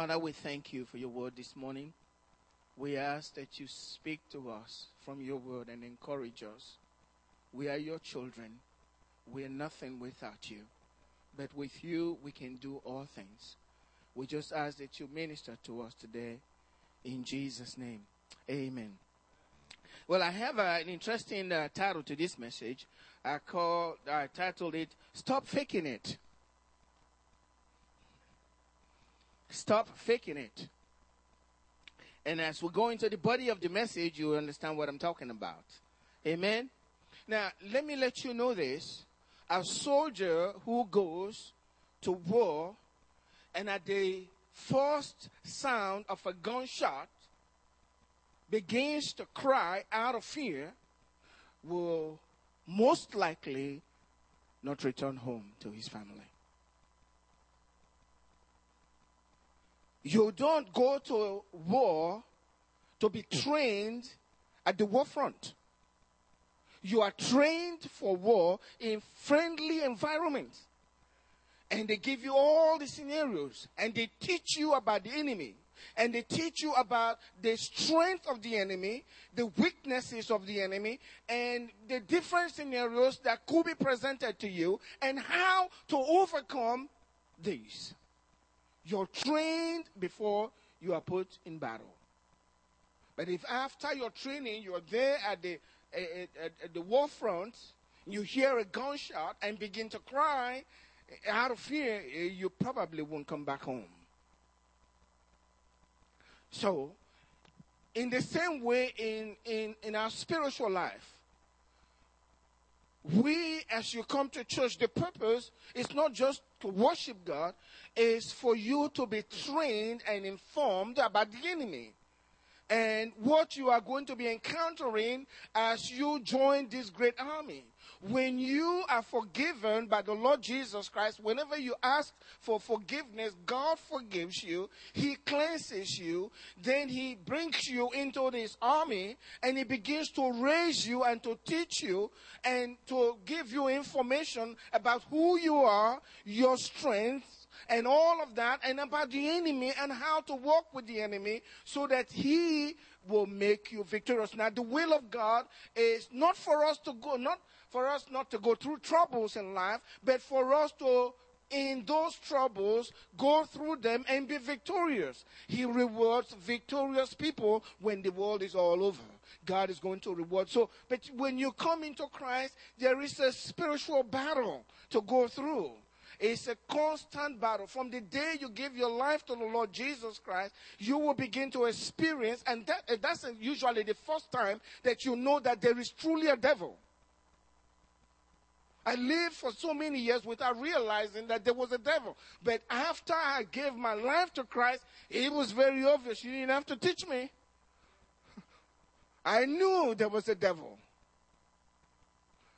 Father, we thank you for your word this morning. We ask that you speak to us from your word and encourage us. We are your children. We are nothing without you. But with you, we can do all things. We just ask that you minister to us today in Jesus' name. Amen. Well, I have uh, an interesting uh, title to this message. I call, I titled it, Stop Faking It. Stop faking it. And as we go into the body of the message, you understand what I'm talking about. Amen. Now, let me let you know this. A soldier who goes to war and at the first sound of a gunshot begins to cry out of fear will most likely not return home to his family. You don't go to war to be trained at the war front. You are trained for war in friendly environments. And they give you all the scenarios and they teach you about the enemy and they teach you about the strength of the enemy, the weaknesses of the enemy, and the different scenarios that could be presented to you and how to overcome these. You're trained before you are put in battle. But if after your training you're there at the eh, eh, at, at the war front, you hear a gunshot and begin to cry eh, out of fear, you probably won't come back home. So, in the same way, in, in, in our spiritual life, we, as you come to church, the purpose is not just to worship God, is for you to be trained and informed about the enemy and what you are going to be encountering as you join this great army. When you are forgiven by the Lord Jesus Christ, whenever you ask for forgiveness, God forgives you. He cleanses you. Then He brings you into this army and He begins to raise you and to teach you and to give you information about who you are, your strengths, and all of that, and about the enemy and how to walk with the enemy so that he will make you victorious. Now, the will of God is not for us to go, not for us not to go through troubles in life, but for us to in those troubles, go through them and be victorious. He rewards victorious people when the world is all over. God is going to reward. So, but when you come into Christ, there is a spiritual battle to go through. It's a constant battle. From the day you give your life to the Lord Jesus Christ, you will begin to experience, and that, that's usually the first time that you know that there is truly a devil. I lived for so many years without realizing that there was a devil. But after I gave my life to Christ, it was very obvious. You didn't have to teach me. I knew there was a devil.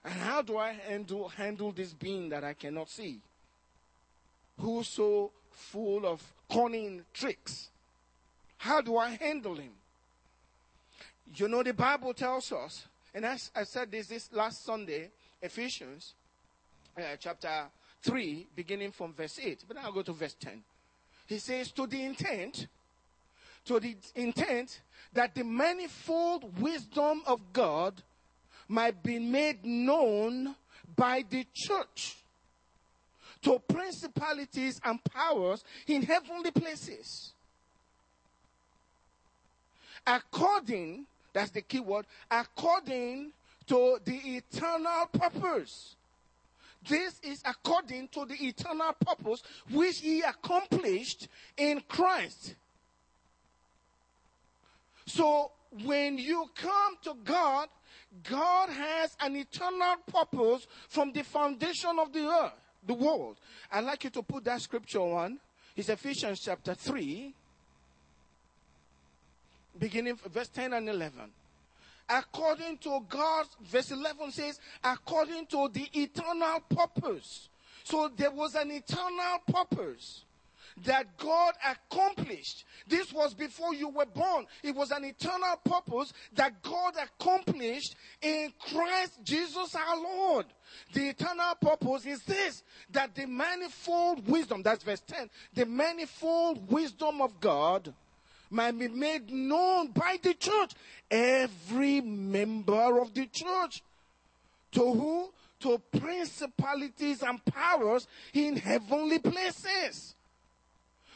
And how do I handle, handle this being that I cannot see? Who's so full of cunning tricks? How do I handle him? You know, the Bible tells us, and as I said this, this last Sunday, Ephesians uh, chapter 3, beginning from verse 8. But I'll go to verse 10. He says, To the intent, to the intent that the manifold wisdom of God might be made known by the church to principalities and powers in heavenly places. According, that's the key word, according to the eternal purpose. This is according to the eternal purpose which he accomplished in Christ. So when you come to God, God has an eternal purpose from the foundation of the earth, the world. I'd like you to put that scripture on. It's Ephesians chapter 3, beginning verse 10 and 11 according to God's, verse 11 says, according to the eternal purpose. So there was an eternal purpose that God accomplished. This was before you were born. It was an eternal purpose that God accomplished in Christ Jesus our Lord. The eternal purpose is this that the manifold wisdom, that's verse 10, the manifold wisdom of God might be made known by the church. Every member of the church. To who? To principalities and powers in heavenly places.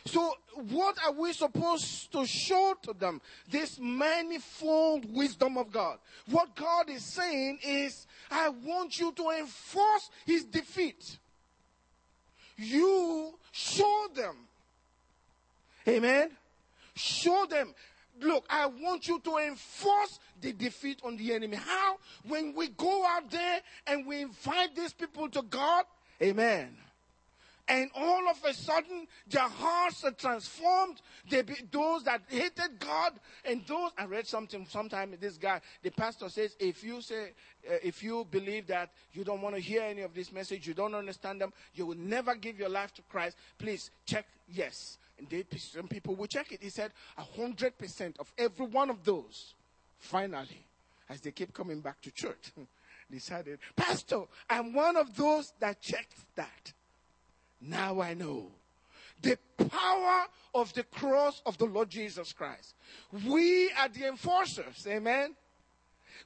So, what are we supposed to show to them? This manifold wisdom of God. What God is saying is, I want you to enforce his defeat. You show them. Amen. Show them. Look, I want you to enforce the defeat on the enemy. How? When we go out there and we invite these people to God, amen. And all of a sudden, their hearts are transformed. They be, those that hated God and those, I read something sometime, this guy, the pastor says, if you say, uh, if you believe that you don't want to hear any of this message, you don't understand them, you will never give your life to Christ, please check yes. And they, some people will check it. He said, a hundred percent of every one of those, finally, as they keep coming back to church, decided, Pastor, I'm one of those that checked that. Now I know the power of the cross of the Lord Jesus Christ. We are the enforcers. Amen.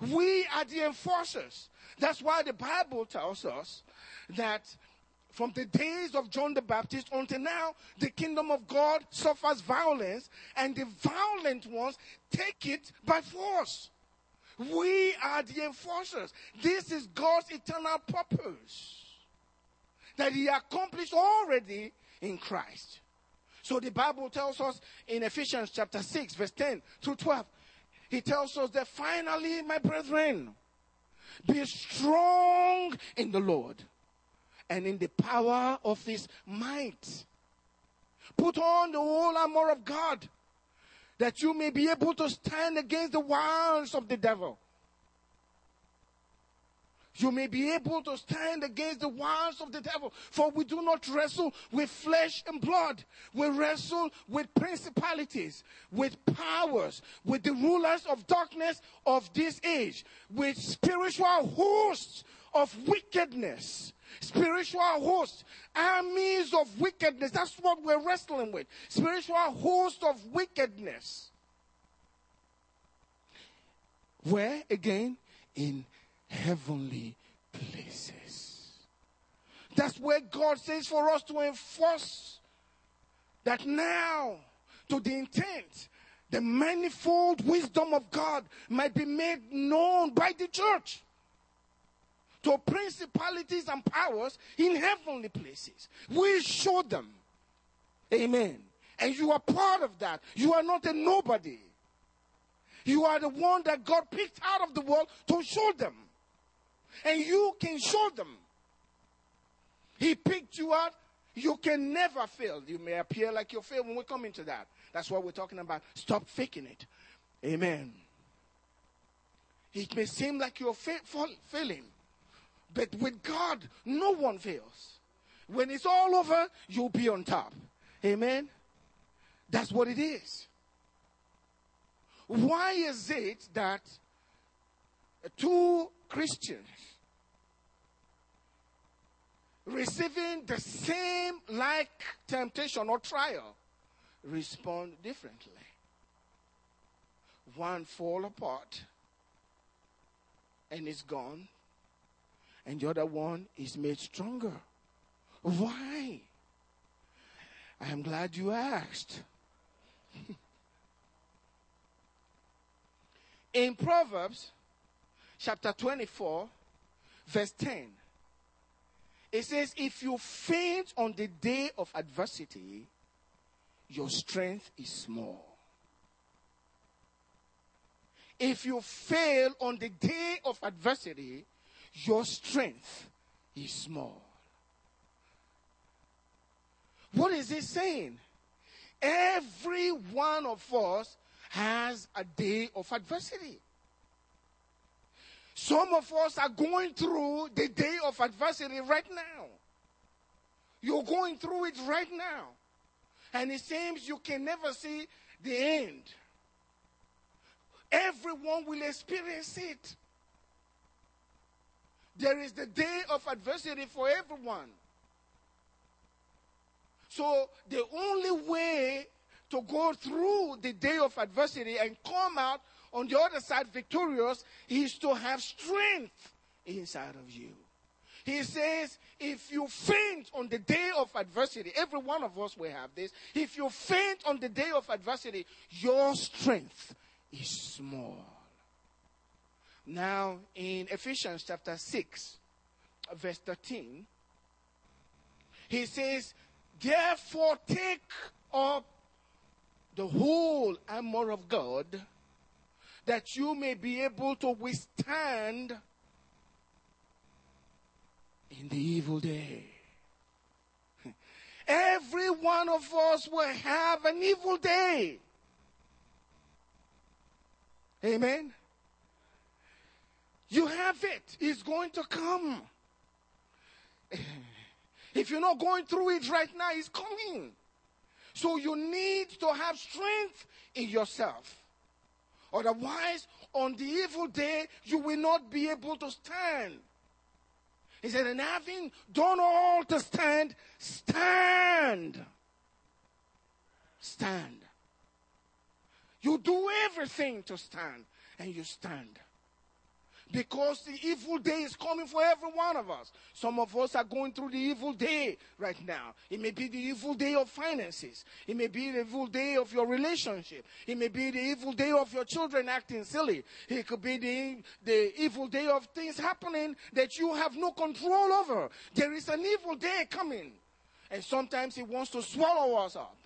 We are the enforcers. That's why the Bible tells us that from the days of John the Baptist until now, the kingdom of God suffers violence, and the violent ones take it by force. We are the enforcers. This is God's eternal purpose that he accomplished already in Christ. So the Bible tells us in Ephesians chapter 6, verse 10 through 12, he tells us that finally, my brethren, be strong in the Lord and in the power of his might. Put on the whole armor of God that you may be able to stand against the wiles of the devil you may be able to stand against the wiles of the devil. For we do not wrestle with flesh and blood. We wrestle with principalities, with powers, with the rulers of darkness of this age, with spiritual hosts of wickedness. Spiritual hosts, armies of wickedness. That's what we're wrestling with. Spiritual hosts of wickedness. Where again? In heavenly places. That's where God says for us to enforce that now, to the intent, the manifold wisdom of God might be made known by the church to principalities and powers in heavenly places. We show them. Amen. And you are part of that. You are not a nobody. You are the one that God picked out of the world to show them and you can show them. He picked you out. You can never fail. You may appear like you fail when we come into that. That's what we're talking about. Stop faking it. Amen. It may seem like you're fa- failing, but with God, no one fails. When it's all over, you'll be on top. Amen. That's what it is. Why is it that two Christians receiving the same like temptation or trial respond differently. One fall apart and is gone, and the other one is made stronger. Why? I am glad you asked. In Proverbs chapter 24, verse 10, it says, If you faint on the day of adversity, your strength is small. If you fail on the day of adversity, your strength is small. What is it saying? Every one of us has a day of adversity. Some of us are going through the day of adversity right now. You're going through it right now. And it seems you can never see the end. Everyone will experience it. There is the day of adversity for everyone. So the only way to go through the day of adversity and come out on the other side victorious is to have strength inside of you. He says, if you faint on the day of adversity, every one of us will have this. If you faint on the day of adversity, your strength is small. Now, in Ephesians chapter 6, verse 13, he says, Therefore, take up the whole armor of God that you may be able to withstand in the evil day. Every one of us will have an evil day. Amen. You have it. It's going to come. If you're not going through it right now, it's coming. So you need to have strength in yourself. Otherwise, on the evil day, you will not be able to stand. He said, and having done all to stand, stand. Stand. You do everything to stand, and you stand. Because the evil day is coming for every one of us. Some of us are going through the evil day right now. It may be the evil day of finances. It may be the evil day of your relationship. It may be the evil day of your children acting silly. It could be the, the evil day of things happening that you have no control over. There is an evil day coming. And sometimes it wants to swallow us up.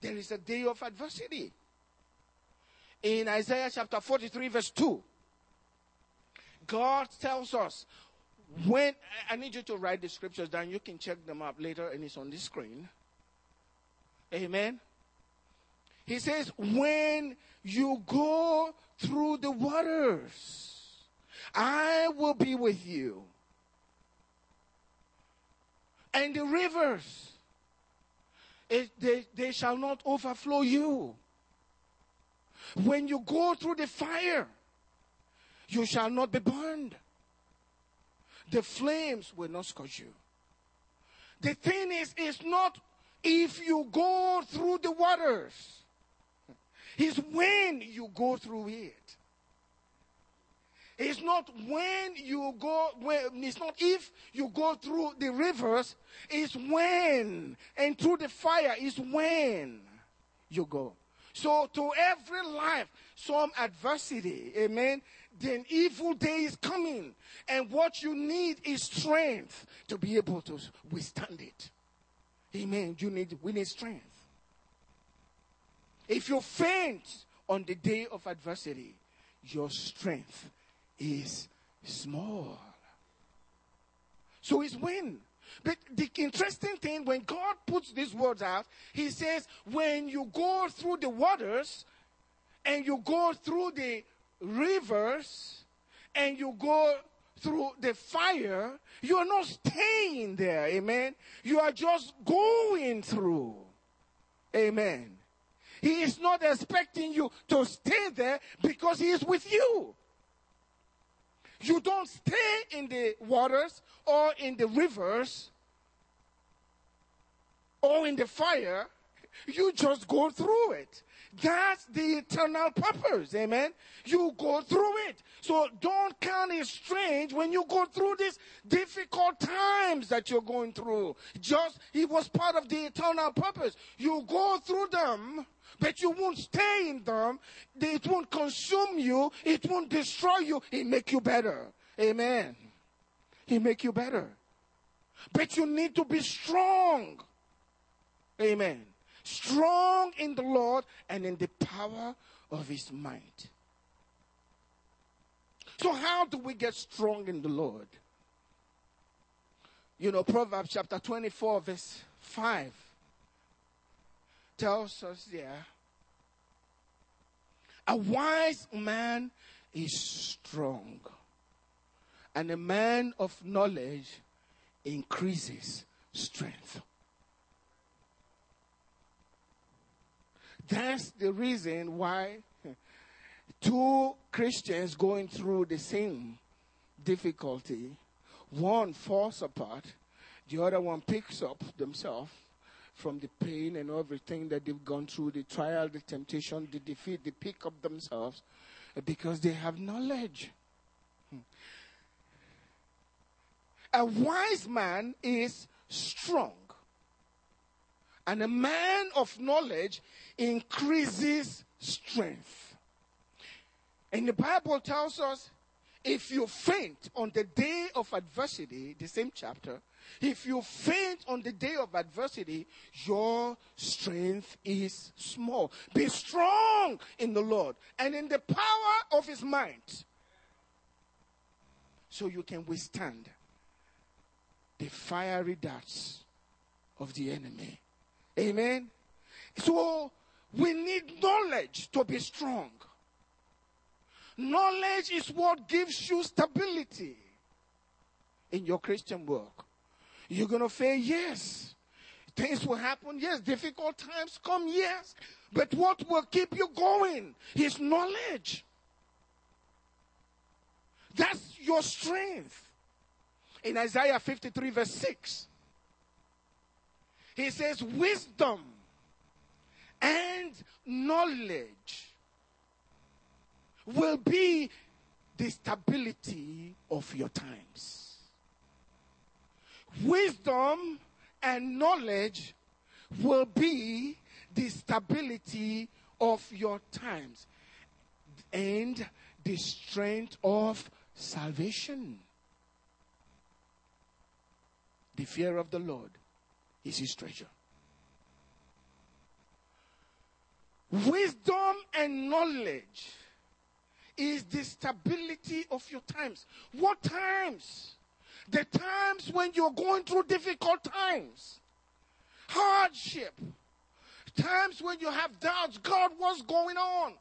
There is a day of adversity. In Isaiah chapter 43, verse 2. God tells us when I need you to write the scriptures down. You can check them up later, and it's on the screen. Amen. He says, when you go through the waters, I will be with you. And the rivers, it, they, they shall not overflow you. When you go through the fire, you shall not be burned. The flames will not scorch you. The thing is, it's not if you go through the waters, it's when you go through it. It's not when you go, when, it's not if you go through the rivers, it's when. And through the fire it's when you go. So to every life, some adversity, amen, then evil day is coming. And what you need is strength to be able to withstand it. Amen. You need, we need strength. If you faint on the day of adversity, your strength is small. So it's when. But the interesting thing, when God puts these words out, He says, when you go through the waters and you go through the rivers and you go through the fire, you are not staying there. Amen. You are just going through. Amen. He is not expecting you to stay there because He is with you. You don't stay in the waters or in the rivers or in the fire. You just go through it. That's the eternal purpose. Amen. You go through it. So don't count it strange when you go through these difficult times that you're going through. Just, it was part of the eternal purpose. You go through them, but you won't stay in them. It won't consume you. It won't destroy you. It make you better. Amen. It make you better. But you need to be strong. Amen strong in the Lord and in the power of his might. So, how do we get strong in the Lord? You know, Proverbs chapter 24, verse 5 tells us there a wise man is strong, and a man of knowledge increases strength. That's the reason why two Christians going through the same difficulty, one falls apart, the other one picks up themselves from the pain and everything that they've gone through, the trial, the temptation, the defeat, they pick up themselves because they have knowledge. A wise man is strong. And a man of knowledge increases strength. And the Bible tells us if you faint on the day of adversity, the same chapter, if you faint on the day of adversity, your strength is small. Be strong in the Lord and in the power of his might so you can withstand the fiery darts of the enemy. Amen. So we need knowledge to be strong. Knowledge is what gives you stability in your Christian work. You're going to fail, yes. Things will happen, yes. Difficult times come, yes. But what will keep you going is knowledge. That's your strength. In Isaiah 53, verse 6, he says, Wisdom and knowledge will be the stability of your times. Wisdom and knowledge will be the stability of your times and the strength of salvation. The fear of the Lord is his treasure. Wisdom and knowledge is the stability of your times. What times? The times when you're going through difficult times, hardship, times when you have doubts God, what's going on?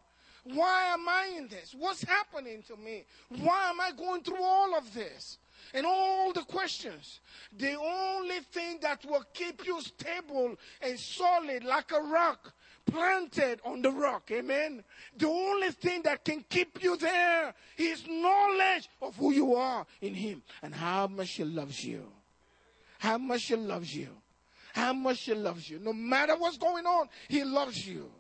Why am I in this? What's happening to me? Why am I going through all of this? And all the questions. The only thing that will keep you stable and solid like a rock planted on the rock. Amen. The only thing that can keep you there is knowledge of who you are in Him and how much He loves you. How much He loves you. How much He loves you. No matter what's going on, He loves you.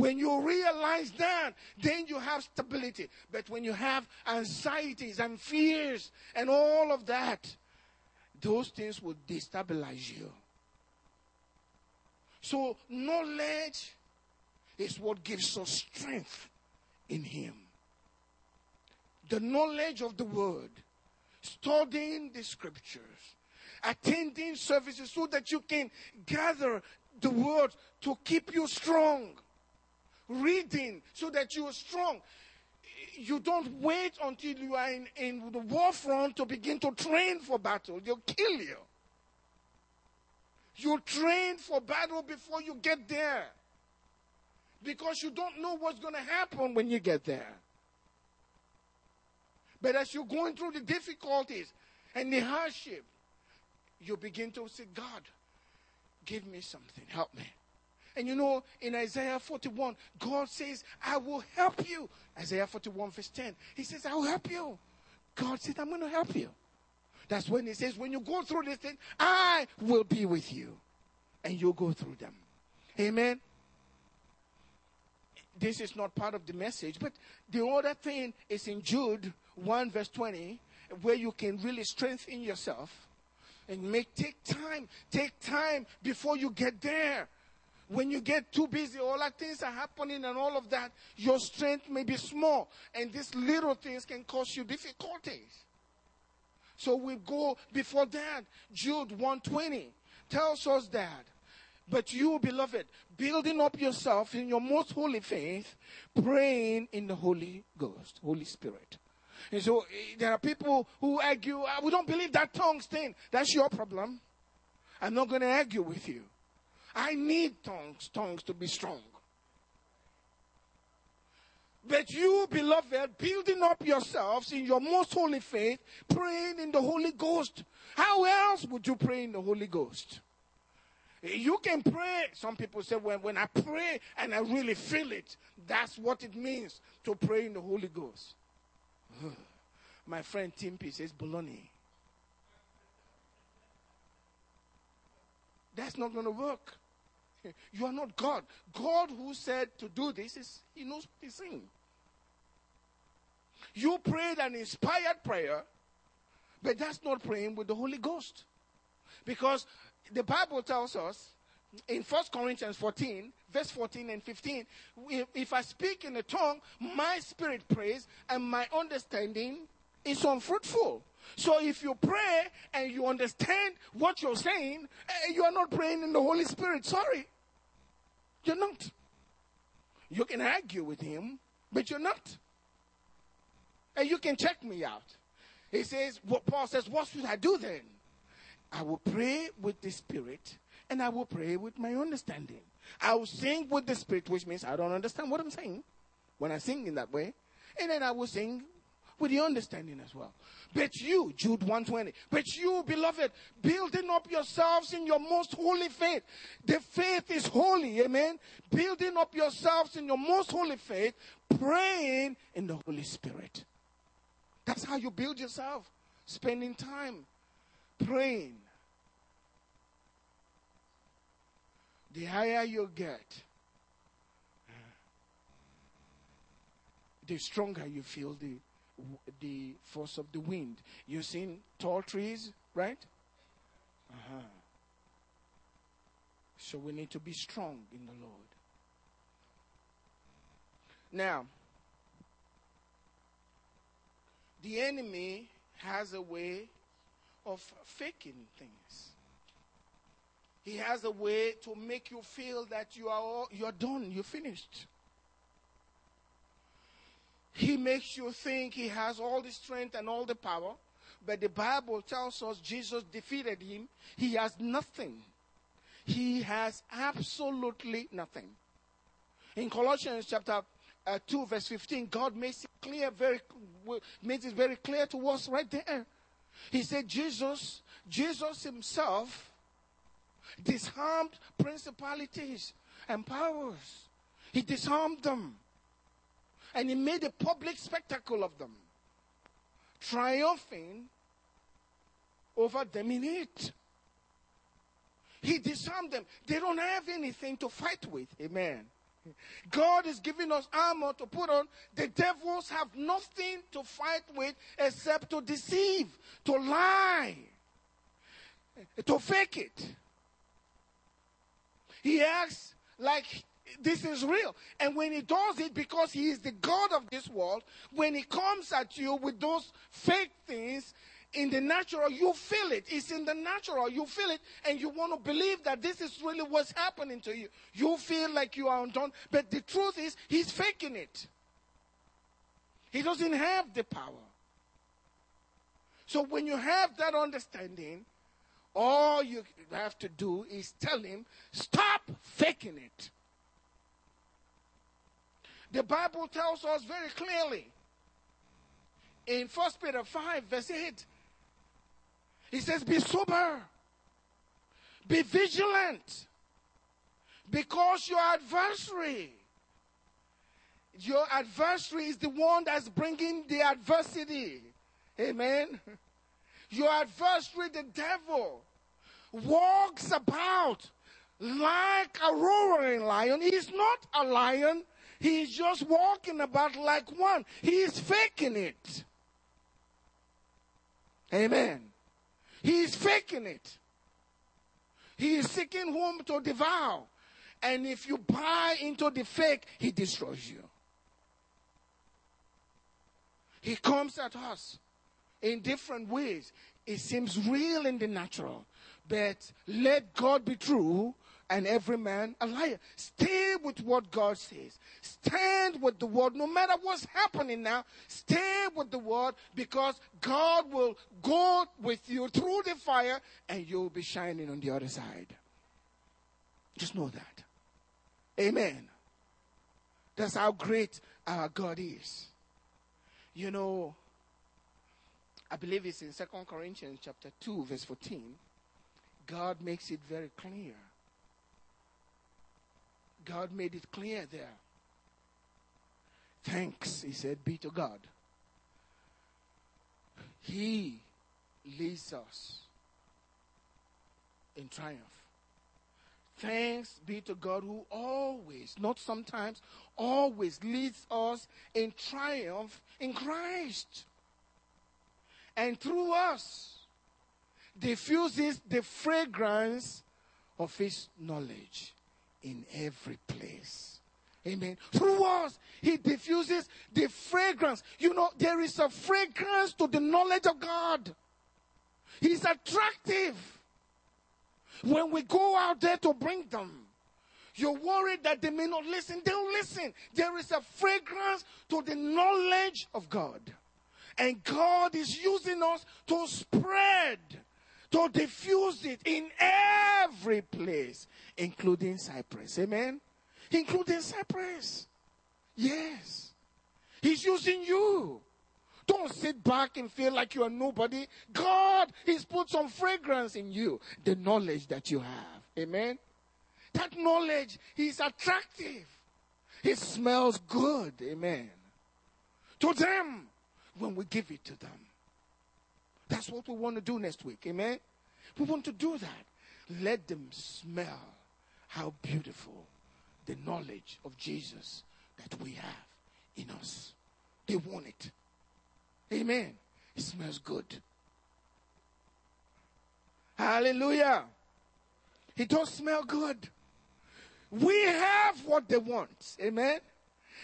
When you realize that, then you have stability. But when you have anxieties and fears and all of that, those things will destabilize you. So, knowledge is what gives us strength in Him. The knowledge of the Word, studying the Scriptures, attending services so that you can gather the Word to keep you strong, reading so that you are strong. You don't wait until you are in, in the war front to begin to train for battle, they'll kill you. You train for battle before you get there. Because you don't know what's going to happen when you get there. But as you're going through the difficulties and the hardship, you begin to say, God, give me something. Help me. And you know, in Isaiah 41, God says, I will help you. Isaiah 41, verse 10. He says, I will help you. God said, I'm going to help you. That's when he says, when you go through this thing, I will be with you. And you'll go through them. Amen. This is not part of the message, but the other thing is in Jude 1 verse 20, where you can really strengthen yourself and make take time, take time before you get there. When you get too busy, all that things are happening and all of that, your strength may be small. And these little things can cause you difficulties. So we go before that. Jude 120 tells us that. But you, beloved, building up yourself in your most holy faith, praying in the Holy Ghost, Holy Spirit. And so eh, there are people who argue, ah, we don't believe that tongues thing. That's your problem. I'm not going to argue with you. I need tongues, tongues to be strong. But you, beloved, building up yourselves in your most holy faith, praying in the Holy Ghost. How else would you pray in the Holy Ghost? You can pray. Some people say, when, when I pray and I really feel it, that's what it means to pray in the Holy Ghost. My friend Timpy says, baloney. That's not going to work. You are not God. God who said to do this is He knows what He's saying. You prayed an inspired prayer, but that's not praying with the Holy Ghost. Because the Bible tells us in 1 Corinthians 14, verse 14 and 15, if I speak in a tongue, my spirit prays and my understanding is unfruitful. So if you pray and you understand what you're saying, eh, you are not praying in the Holy Spirit. Sorry. You're not. You can argue with him, but you're not. And you can check me out. He says, what Paul says, what should I do then? I will pray with the Spirit and I will pray with my understanding. I will sing with the Spirit, which means I don't understand what I'm saying when I sing in that way. And then I will sing with the understanding as well. But you, Jude 120, but you, beloved, building up yourselves in your most holy faith. The faith is holy, amen. Building up yourselves in your most holy faith, praying in the Holy Spirit. That's how you build yourself. Spending time praying. The higher you get, the stronger you feel the the force of the wind. You've seen tall trees, right? Uh-huh. So we need to be strong in the Lord. Now, the enemy has a way of faking things. He has a way to make you feel that you are all, you're done, you're finished. He makes you think he has all the strength and all the power, but the Bible tells us Jesus defeated him. He has nothing. He has absolutely nothing. In Colossians chapter uh, 2 verse 15, God makes it clear, very, makes it very clear to us right there. He said Jesus, Jesus himself disarmed principalities and powers. He disarmed them. And he made a public spectacle of them, triumphing over them in it. He disarmed them. They don't have anything to fight with. Amen. God is giving us armor to put on. The devils have nothing to fight with except to deceive, to lie, to fake it. He acts like this is real. And when he does it because he is the God of this world, when he comes at you with those fake things, in the natural, you feel it. It's in the natural. You feel it, and you want to believe that this is really what's happening to you. You feel like you are undone, but the truth is, he's faking it. He doesn't have the power. So when you have that understanding, all you have to do is tell him, stop faking it. The Bible tells us very clearly in 1 Peter 5, verse 8, he says, Be sober, be vigilant, because your adversary, your adversary is the one that's bringing the adversity. Amen. Your adversary, the devil, walks about like a roaring lion. He's not a lion. He's just walking about like one. He's faking it. Amen. He is faking it. He is seeking whom to devour. And if you buy into the fake, he destroys you. He comes at us in different ways. It seems real in the natural. But let God be true and every man a liar. Stay with what God says. Stand with the word. No matter what's happening now, stay with the word because God will go with you through the fire and you'll be shining on the other side. Just know that. Amen. That's how great our God is. You know, I believe it's in Second Corinthians chapter 2, verse 14. God makes it very clear God made it clear there. Thanks, he said, be to God. He leads us in triumph. Thanks be to God who always, not sometimes, always leads us in triumph in Christ. And through us, diffuses the fragrance of his knowledge in every place. Amen. Through us, he diffuses the fragrance. You know, there is a fragrance to the knowledge of God. He's attractive. When we go out there to bring them, you're worried that they may not listen. They'll listen. There is a fragrance to the knowledge of God. And God is using us to spread, to diffuse it in every place, including Cyprus. Amen? Including Cyprus. Yes. He's using you. Don't sit back and feel like you are nobody. God, He's put some fragrance in you, the knowledge that you have. Amen. That knowledge is attractive. It smells good. Amen. To them, when we give it to them. That's what we want to do next week. Amen. We want to do that. Let them smell how beautiful the knowledge of Jesus that we have in us. They want it. Amen. It smells good. Hallelujah. It does smell good. We have what they want. Amen.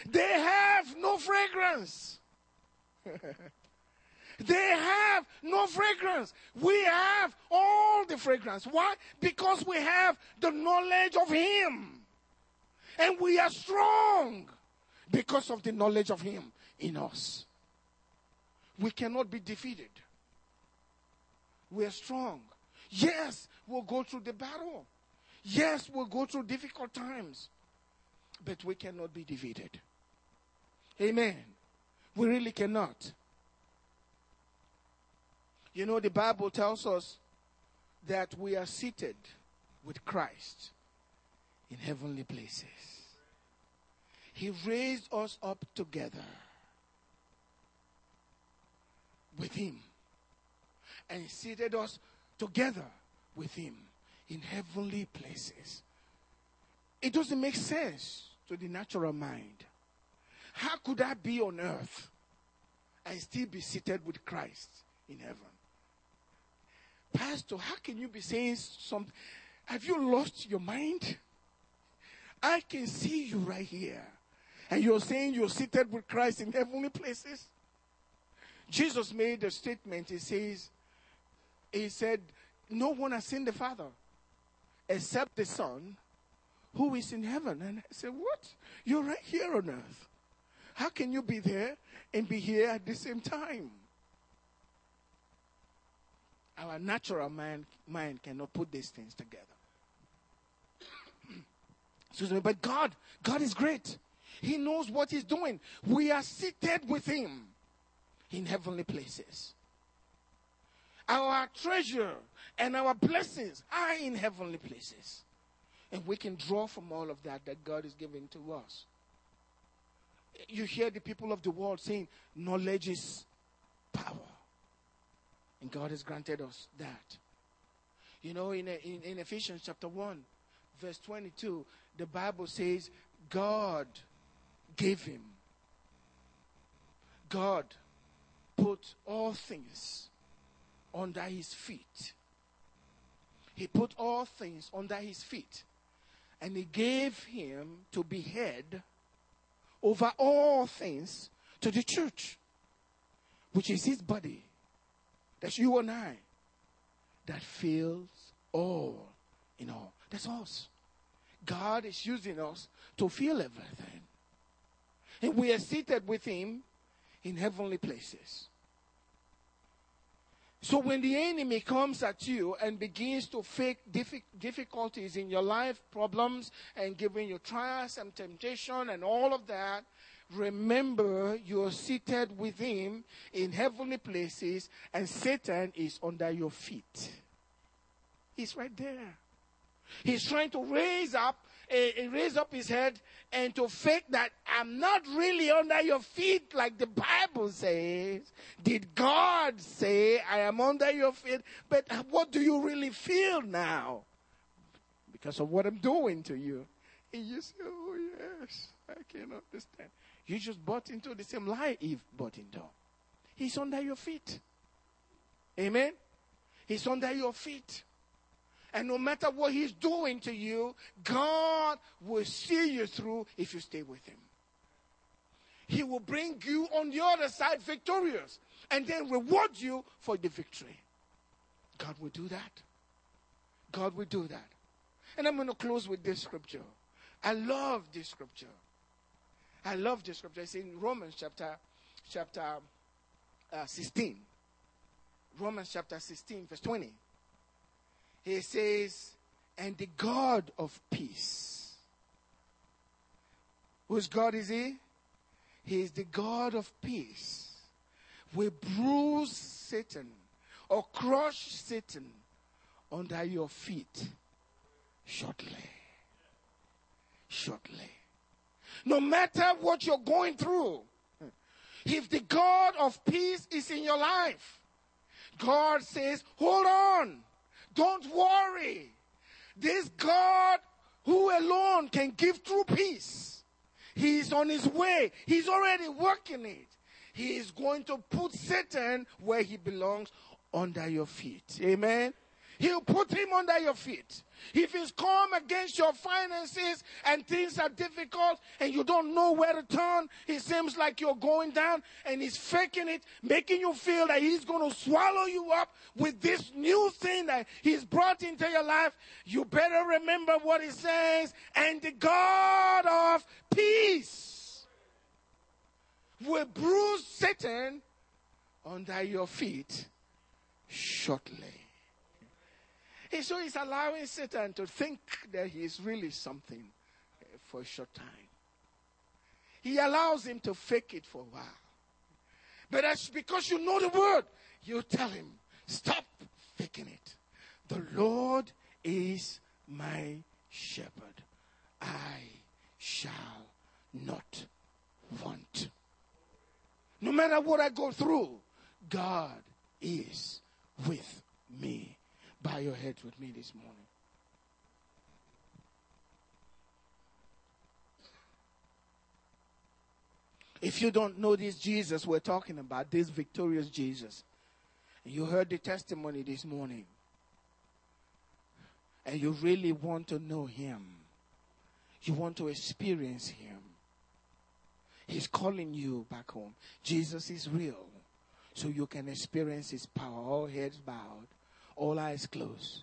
They have no fragrance. they have no fragrance. We have all the fragrance. Why? Because we have the knowledge of Him. And we are strong because of the knowledge of Him in us we cannot be defeated. We are strong. Yes, we'll go through the battle. Yes, we'll go through difficult times. But we cannot be defeated. Amen. We really cannot. You know, the Bible tells us that we are seated with Christ in heavenly places. He raised us up together with him and seated us together with him in heavenly places. It doesn't make sense to the natural mind. How could I be on earth and still be seated with Christ in heaven? Pastor, how can you be saying something? Have you lost your mind? I can see you right here. And you're saying you're seated with Christ in heavenly places? Jesus made a statement. He says, He said, No one has seen the Father except the Son who is in heaven. And I said, What? You're right here on earth. How can you be there and be here at the same time? Our natural mind, mind cannot put these things together. Excuse me, but God, God is great. He knows what He's doing. We are seated with Him in heavenly places. Our treasure and our blessings are in heavenly places. And we can draw from all of that that God is giving to us. You hear the people of the world saying, knowledge is power. And God has granted us that. You know, in, in, in Ephesians chapter 1, verse 22, the Bible says, God gave him. God put all things under his feet. He put all things under his feet. And he gave him to be head over all things to the church, which is his body. That's you and I. That fills all in all. That's us. God is using us to fill everything. And we are seated with him in heavenly places. So when the enemy comes at you and begins to fake difficulties in your life, problems, and giving you trials and temptation and all of that, remember you're seated with him in heavenly places and Satan is under your feet. He's right there. He's trying to raise up uh, raise up his head and to fake that I'm not really under your feet like the Bible says. Did God say I am under your feet? But what do you really feel now? Because of what I'm doing to you. And you say, Oh, yes, I can understand. You just bought into the same lie Eve bought into. He's under your feet. Amen? He's under your feet. And no matter what he's doing to you, God will see you through if you stay with him. He will bring you on the other side victorious and then reward you for the victory. God will do that. God will do that. And I'm going to close with this scripture. I love this scripture. I love this scripture. It's in Romans chapter chapter uh, 16. Romans chapter 16, verse 20. He says, And the God of peace. Whose God is he? He is the God of peace. Will bruise Satan or crush Satan under your feet shortly. Shortly. No matter what you're going through, if the God of peace is in your life, God says, hold on. Don't worry. This God who alone can give true peace. He is on his way. He's already working it. He is going to put Satan where he belongs under your feet. Amen. He'll put him under your feet. If he's come against your finances and things are difficult and you don't know where to turn, it seems like you're going down and he's faking it, making you feel that he's going to swallow you up with this new thing that he's brought into your life, you better remember what he says. And the God of peace will bruise Satan under your feet shortly. And so he's allowing Satan to think that he is really something eh, for a short time. He allows him to fake it for a while. But that's because you know the word. You tell him, stop faking it. The Lord is my shepherd. I shall not want. No matter what I go through, God is with me bow your heads with me this morning. If you don't know this Jesus we're talking about, this victorious Jesus, and you heard the testimony this morning, and you really want to know Him, you want to experience Him, He's calling you back home. Jesus is real, so you can experience His power, all heads bowed all eyes closed.